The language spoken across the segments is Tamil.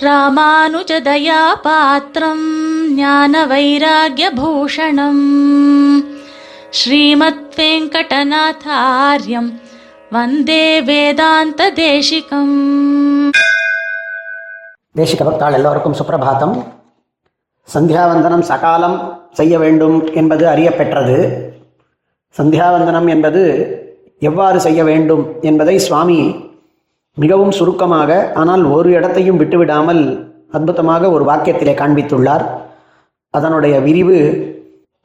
ராமானுஜதயாபாத்திரம் ஞான வைராகியபூஷணம் ஸ்ரீமத் வெங்கடநாதாரியம் வந்தே வேதாந்த தேசிகம் தேசிக பக்தாள் எல்லோருக்கும் சுப்பிரபாதம் சந்தியாவந்தனம் சகாலம் செய்ய வேண்டும் என்பது அறியப்பெற்றது சந்தியாவந்தனம் என்பது எவ்வாறு செய்ய வேண்டும் என்பதை சுவாமி மிகவும் சுருக்கமாக ஆனால் ஒரு இடத்தையும் விட்டுவிடாமல் அற்புதமாக ஒரு வாக்கியத்திலே காண்பித்துள்ளார். அதனுடைய விரிவு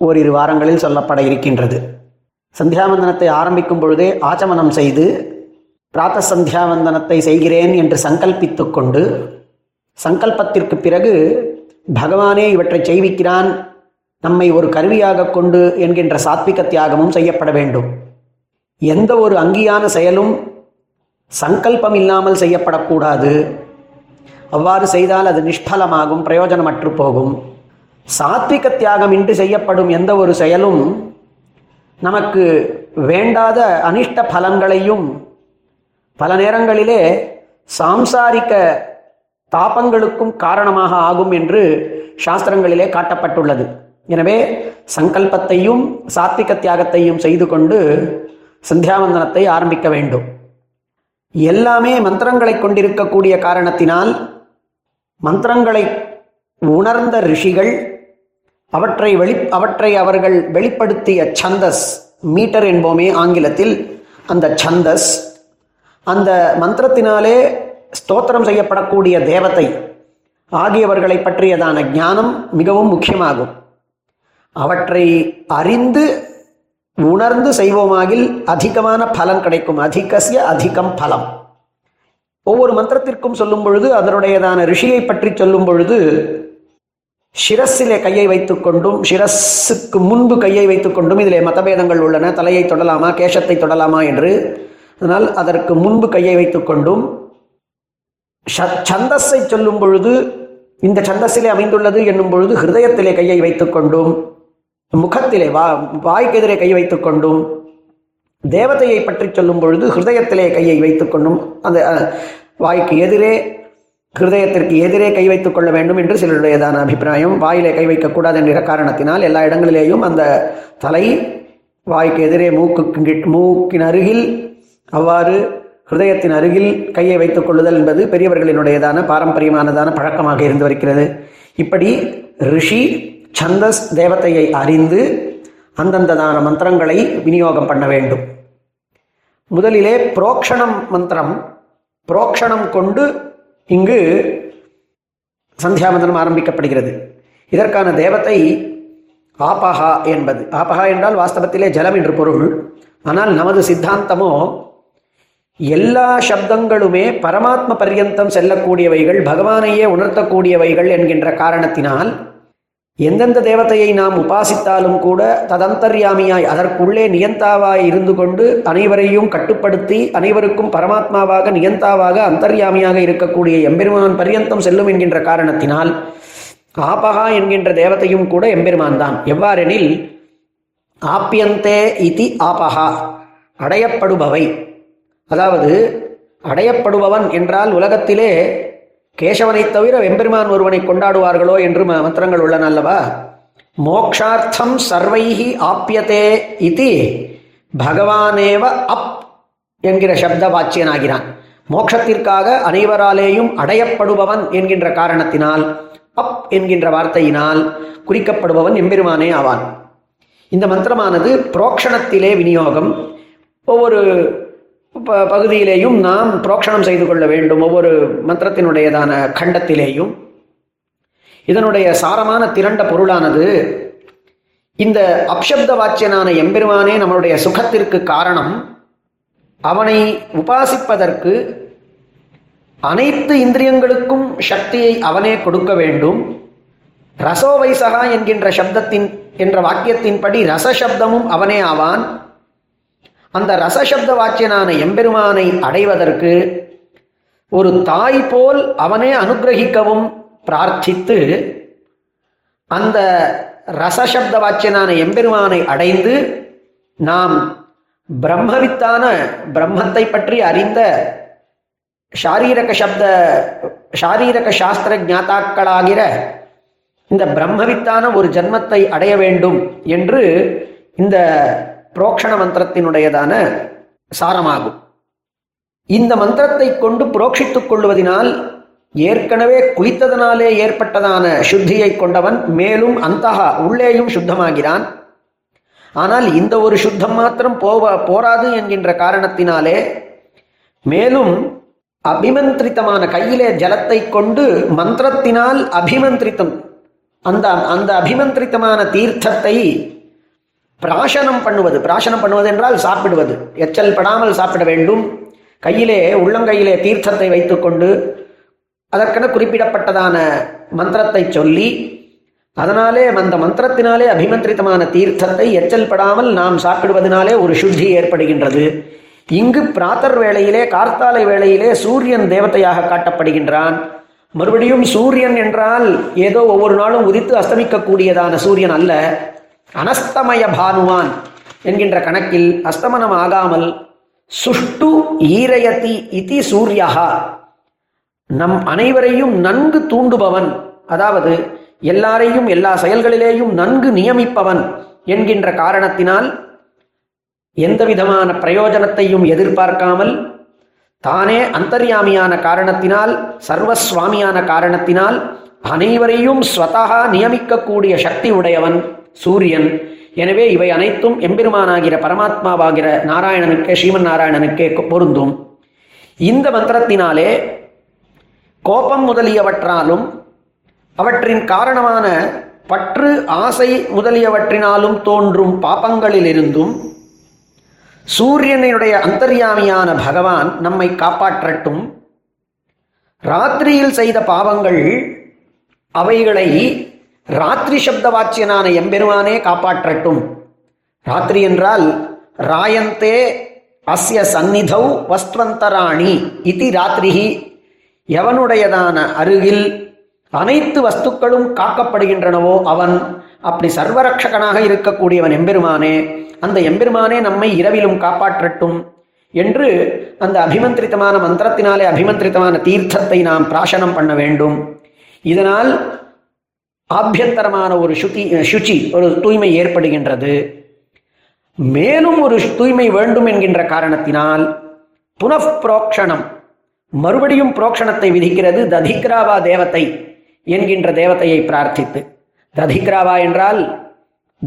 ஓரிரு வாரங்களில் சொல்லப்பட இருக்கின்றது. சந்தியாவந்தனத்தை ஆரம்பிக்கும் பொழுதே ஆச்சமனம் செய்து பிராத்த சந்தியாவந்தனத்தை செய்கிறேன் என்று சங்கல்பித்து கொண்டு சங்கல்பத்திற்கு பிறகு பகவானே இவற்றை செய்விக்கிறான் நம்மை ஒரு கருவியாக கொண்டு என்கின்ற சாத்விக தியாகமும் செய்யப்பட வேண்டும். எந்த ஒரு அங்கியான செயலும் சங்கல்பம் இல்லாமல் செய்யப்படக்கூடாது. அவ்வாறு செய்தால் அது நிஷ்பலமாகும் பிரயோஜனமற்று போகும். சாத்விக தியாகம் இன்றி செய்யப்படும் எந்த ஒரு செயலும் நமக்கு வேண்டாத அனிஷ்ட பலன்களையும் பல நேரங்களிலே சாம்சாரிக்க தாபங்களுக்கும் காரணமாக ஆகும் என்று சாஸ்திரங்களிலே காட்டப்பட்டுள்ளது. எனவே சங்கல்பத்தையும் சாத்விக தியாகத்தையும் செய்து கொண்டு சந்தியாவந்தனத்தை ஆரம்பிக்க வேண்டும். எல்லாமே மந்திரங்களை கொண்டிருக்கக்கூடிய காரணத்தினால் மந்திரங்களை உணர்ந்த ரிஷிகள் அவற்றை வெளி அவற்றை அவர்கள் வெளிப்படுத்திய சந்தஸ் மீட்டர் என்போமே ஆங்கிலத்தில் அந்த சந்தஸ் அந்த மந்திரத்தினாலே ஸ்தோத்திரம் செய்யப்படக்கூடிய தேவத்தை ஆகியவர்களை பற்றியதான ஞானம் மிகவும் முக்கியமாகும். அவற்றை அறிந்து உணர்ந்து செய்வோமாகில் அதிகமான பலன் கிடைக்கும். அதிகசிய அதிகம் பலம். ஒவ்வொரு மந்திரத்திற்கும் சொல்லும் பொழுது அதனுடையதான ரிஷியை பற்றி சொல்லும் பொழுது சிரஸிலே கையை வைத்துக்கொண்டும் சிரஸுக்கு முன்பு கையை வைத்துக்கொண்டும் இதிலே மதபேதங்கள் உள்ளன. தலையை தொடலாமா கேசத்தை தொடலாமா என்று. அதனால் அதற்கு முன்பு கையை வைத்துக்கொண்டும் சந்தஸை சொல்லும் பொழுது இந்த சந்தஸிலே அமைந்துள்ளது என்னும் பொழுது ஹிருதயத்திலே கையை வைத்துக்கொண்டும் முகத்திலே வா வாய்க்கு எதிரே கை வைத்துக்கொண்டும் தேவதையை பற்றி சொல்லும் பொழுது ஹிருதயத்திலே கையை வைத்துக்கொண்டும் அந்த வாய்க்கு எதிரே ஹிருதயத்திற்கு எதிரே கை வைத்துக் கொள்ள வேண்டும் என்று சிலருடையதான அபிப்பிராயம். வாயிலே கை வைக்கக்கூடாது என்கிற காரணத்தினால் எல்லா இடங்களிலேயும் அந்த தலை வாய்க்கு எதிரே மூக்கு மூக்கின் அருகில் அவ்வாறு ஹிருதயத்தின் அருகில் கையை வைத்துக் கொள்ளுதல் என்பது பெரியவர்களினுடையதான பாரம்பரியமானதான பழக்கமாக இருந்து வருகிறது. இப்படி ரிஷி சந்தஸ் தேவதையை அறிந்து அந்தந்ததான மந்திரங்களை விநியோகம் பண்ண வேண்டும். முதலிலே புரோக்ஷணம் மந்திரம் புரோக்ஷணம் கொண்டு இங்கு சந்தியாமந்திரம் ஆரம்பிக்கப்படுகிறது. இதற்கான தேவத்தை ஆபஹா என்பது. ஆபஹா என்றால் வாஸ்தவத்திலே ஜலம் என்று பொருள். ஆனால் நமது சித்தாந்தமோ எல்லா சப்தங்களுமே பரமாத்ம பர்யந்தம் செல்லக்கூடியவைகள் பகவானையே உணர்த்தக்கூடியவைகள் என்கின்ற காரணத்தினால் எந்தெந்த தேவதையை நாம் உபாசித்தாலும் கூட ததந்தர்யாமியாய் அதற்குள்ளே நியந்தாவாய் இருந்து கொண்டு அனைவரையும் கட்டுப்படுத்தி அனைவருக்கும் பரமாத்மாவாக நியந்தாவாக அந்தர்யாமியாக இருக்கக்கூடிய எம்பெருமான் பர்யந்தம் செல்லும் என்கின்ற காரணத்தினால் ஆபகா என்கின்ற தேவதையும் கூட எம்பெருமான் தான் எவ்வாறெனில் ஆப்பியந்தே இதி ஆபகா அடையப்படுபவை. அதாவது அடையப்படுபவன் என்றால் உலகத்திலே கேசவனை தவிர வெம்பெருமான் ஒருவனை கொண்டாடுவார்களோ என்று மந்திரங்கள் உள்ளன அல்லவா? மோக்ஷார்த்தம் சர்வைஹி ஆப்பியதே இது பகவானேவ அப் என்கிற சப்த வாச்சியனாகிறான் மோட்சத்திற்காக அனைவராலேயும் அடையப்படுபவன் என்கின்ற காரணத்தினால் அப் என்கின்ற வார்த்தையினால் குறிக்கப்படுபவன் எம்பெருமானே ஆவான். இந்த மந்திரமானது புரோக்ஷணத்திலே விநியோகம். ஒவ்வொரு பகுதியிலேயும் நாம் புரோக்ஷணம் செய்து கொள்ள வேண்டும். ஒவ்வொரு மந்திரத்தினுடையதான கண்டத்திலேயும். இதனுடைய சாரமான திரண்ட பொருளானது இந்த அப்சப்த வாச்சியனான எம்பெருமானே நம்மளுடைய சுகத்திற்கு காரணம் அவனை உபாசிப்பதற்கு அனைத்து இந்திரியங்களுக்கும் சக்தியை அவனே கொடுக்க வேண்டும். ரசோவைசகா என்கின்ற சப்தத்தின் என்ற வாக்கியத்தின்படி ரசசப்தமும் அவனே ஆவான். அந்த ரசசப்த வாச்சியனான எம்பெருமானை அடைவதற்கு ஒரு தாய் போல் அவனே அனுகிரகிக்கவும் பிரார்த்தித்து அந்த ரசசப்த வாச்சியனான எம்பெருமானை அடைந்து நாம் பிரம்மவித்தான பிரம்மத்தை பற்றி அறிந்த ஷாரீரக சப்த சாரீரக சாஸ்திர ஞாதாக்களாகிற இந்த பிரம்மவித்தான ஒரு ஜன்மத்தை அடைய வேண்டும் என்று இந்த புரோக்ஷண மந்திரத்தினுடையதான சாரமாகும். இந்த மந்திரத்தை கொண்டு புரோக்ஷித்துக் கொள்வதனால் ஏற்கனவே குளித்ததனாலே ஏற்பட்டதான சுத்தியை கொண்டவன் மேலும் அந்த உள்ளேயும் சுத்தமாகிறான். ஆனால் இந்த ஒரு சுத்தம் மாத்திரம் போவ போராது என்கின்ற காரணத்தினாலே மேலும் அபிமந்திரித்தமான கையிலே ஜலத்தை கொண்டு மந்திரத்தினால் அபிமந்திரித்தம் அந்த அந்த அபிமந்திரித்தமான தீர்த்தத்தை பிராசனம் பண்ணுவது. பிராசனம் பண்ணுவது என்றால் சாப்பிடுவது. எச்சல் படாமல் சாப்பிட வேண்டும். கையிலே உள்ளங்கையிலே தீர்த்தத்தை வைத்துக்கொண்டு அதற்கென குறிப்பிடப்பட்டதான மந்திரத்தை சொல்லி அதனாலே அந்த மந்திரத்தினாலே அபிமந்திரித்தமான தீர்த்தத்தை எச்சல் படாமல் நாம் சாப்பிடுவதனாலே ஒரு சுத்தி ஏற்படுகின்றது. இங்கு பிராத்தர் வேளையிலே கார்த்தாலை வேளையிலே சூரியன் தேவதையாக காட்டப்படுகின்றான். மறுபடியும் சூரியன் என்றால் ஏதோ ஒவ்வொரு நாளும் உதித்து அஸ்தமிக்கக்கூடியதான சூரியன் அல்ல. அனஸ்தமய பானுவான் என்கின்ற கணக்கில் அஸ்தமனம் ஆகாமல் சுஷ்டு ஈரயதி இதி சூர்யா நம் அனைவரையும் நன்கு தூண்டுபவன் அதாவது எல்லாரையும் எல்லா செயல்களிலேயும் நன்கு நியமிப்பவன் என்கின்ற காரணத்தினால் எந்த விதமான பிரயோஜனத்தையும் எதிர்பார்க்காமல் தானே அந்தர்யாமியான காரணத்தினால் சர்வஸ்வாமியான காரணத்தினால் அனைவரையும் ஸ்வதாக நியமிக்கக்கூடிய சக்தி உடையவன். சூரியன். எனவே இவை அனைத்தும் எம்பெருமானாகிற பரமாத்மாவாகிற நாராயணனுக்கு ஸ்ரீமன் நாராயணனுக்கு பொருந்தும். இந்த மந்திரத்தினாலே கோபம் முதலியவற்றாலும் அவற்றின் காரணமான பற்று ஆசை முதலியவற்றினாலும் தோன்றும் பாபங்களிலிருந்தும் சூரியனுடைய அந்தர்யாமியான பகவான் நம்மை காப்பாற்றட்டும். ராத்திரியில் செய்த பாவங்கள் அவைகளை ராத்திரி சப்த வாச்சியனான எம்பெருமானே காப்பாற்றட்டும். ராத்திரி என்றால் ராயந்தே அஸ்ய சந்நிதௌ வஸ்துவந்தராணி இது ராத்திரிஹி. எவனுடையதான அருகில் அனைத்து வஸ்துக்களும் காக்கப்படுகின்றனவோ அவன் அப்படி சர்வரக்ஷகனாக இருக்கக்கூடியவன் எம்பெருமானே அந்த எம்பெருமானே நம்மை இரவிலும் காப்பாற்றட்டும் என்று அந்த அபிமந்திரித்தமான மந்திரத்தினாலே அபிமந்திரித்தமான தீர்த்தத்தை நாம் பிராசனம் பண்ண வேண்டும். இதனால் ஆபியந்தரமான ஒரு சுத்தி சுச்சி ஒரு தூய்மை ஏற்படுகின்றது. மேலும் ஒரு தூய்மை வேண்டும் என்கின்ற காரணத்தினால் புனఃப்ரோக்ஷணம் மறுபடியும் புரோக்ஷணத்தை விதிக்கிறது ததிக்ராவா தேவத்தை என்கின்ற தேவதையை பிரார்த்தித்து. ததிக்ராவா என்றால்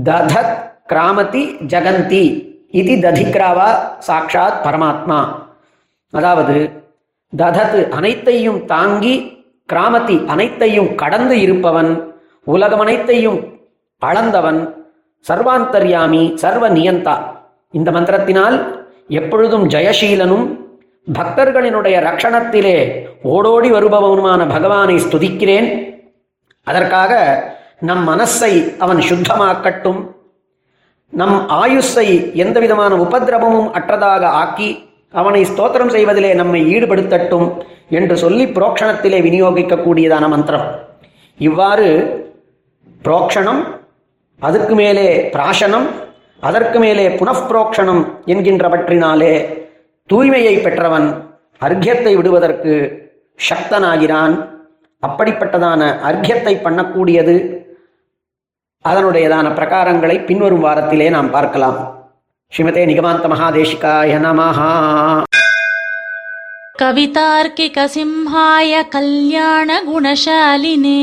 ததத் கிராமதி ஜகந்தி இது ததிக்ராவா சாட்சாத் பரமாத்மா. அதாவது ததத் அனைத்தையும் தாங்கி கிராமதி அனைத்தையும் கடந்து இருப்பவன் உலகமனைத்தையும் அளந்தவன் சர்வாந்தர்யாமி சர்வ நியந்தா இந்த மந்திரத்தினால் எப்பொழுதும் ஜெயசீலனும் பக்தர்களினுடைய ரட்சணத்திலே ஓடோடி வருபவனுமான பகவானை ஸ்துதிக்கிறேன். அதற்காக நம் மனசை அவன் சுத்தமாக்கட்டும். நம் ஆயுஸை எந்த விதமான உபதிரவமும் அற்றதாக ஆக்கி அவனை ஸ்தோத்திரம் செய்வதிலே நம்மை ஈடுபடுத்தட்டும் என்று சொல்லி புரோக்ஷணத்திலே விநியோகிக்கக்கூடியதான மந்திரம். இவ்வாறு புரோக்ஷணம் அதற்கு மேலே பிராசனம் அதற்கு மேலே புனப்ரோக்ஷணம் என்கின்றவற்றினாலே தூய்மையை பெற்றவன் அர்க்கியத்தை விடுவதற்கு சக்தனாகிறான். அப்படிப்பட்டதான அர்க்கியத்தை பண்ணக்கூடியது அதனுடையதான பிரகாரங்களை பின்வரும் வாரத்திலே நாம் பார்க்கலாம். ஸ்ரீமதே நிகமாந்த மகாதேஷிகாய நமஹா. கவிதார்க்கிக சிம்ஹாய கல்யாண குணசாலினே.